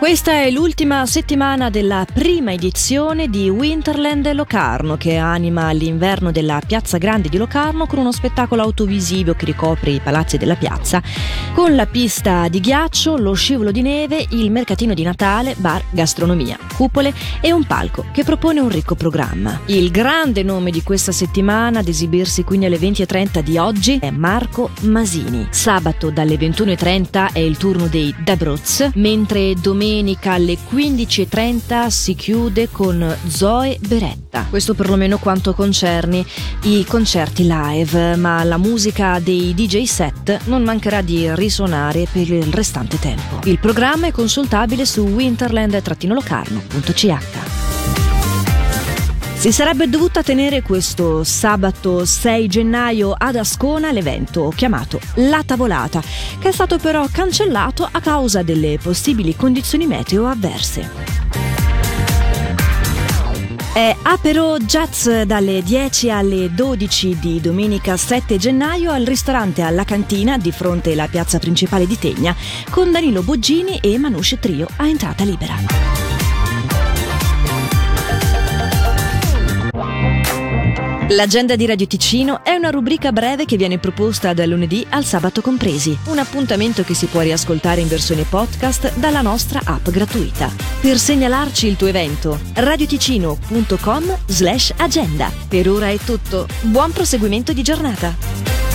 Questa è l'ultima settimana della prima edizione di Winterland Locarno che anima l'inverno della Piazza Grande di Locarno con uno spettacolo autovisivo che ricopre i palazzi della piazza con la pista di ghiaccio, lo scivolo di neve, il mercatino di Natale, bar, gastronomia, cupole e un palco che propone un ricco programma. Il grande nome di questa settimana ad esibirsi quindi alle 20.30 di oggi è Marco Masini. Sabato dalle 21.30 è il turno dei Dabruz, mentre domenica domenica alle 15.30 si chiude con Zoe Beretta. Questo perlomeno quanto concerne i concerti live, ma la musica dei DJ set non mancherà di risuonare per il restante tempo. Il programma è consultabile su winterland-locarno.ch. Si sarebbe dovuta tenere questo sabato 6 gennaio ad Ascona l'evento chiamato La Tavolata, che è stato però cancellato a causa delle possibili condizioni meteo avverse. È Apero Jazz dalle 10 alle 12 di domenica 7 gennaio al ristorante alla cantina di fronte alla piazza principale di Tegna con Danilo Boggini e Manusce Trio a entrata libera. L'agenda di Radio Ticino è una rubrica breve che viene proposta dal lunedì al sabato compresi, un appuntamento che si può riascoltare in versione podcast dalla nostra app gratuita. Per segnalarci il tuo evento, radioticino.com slash agenda. Per ora è tutto, buon proseguimento di giornata!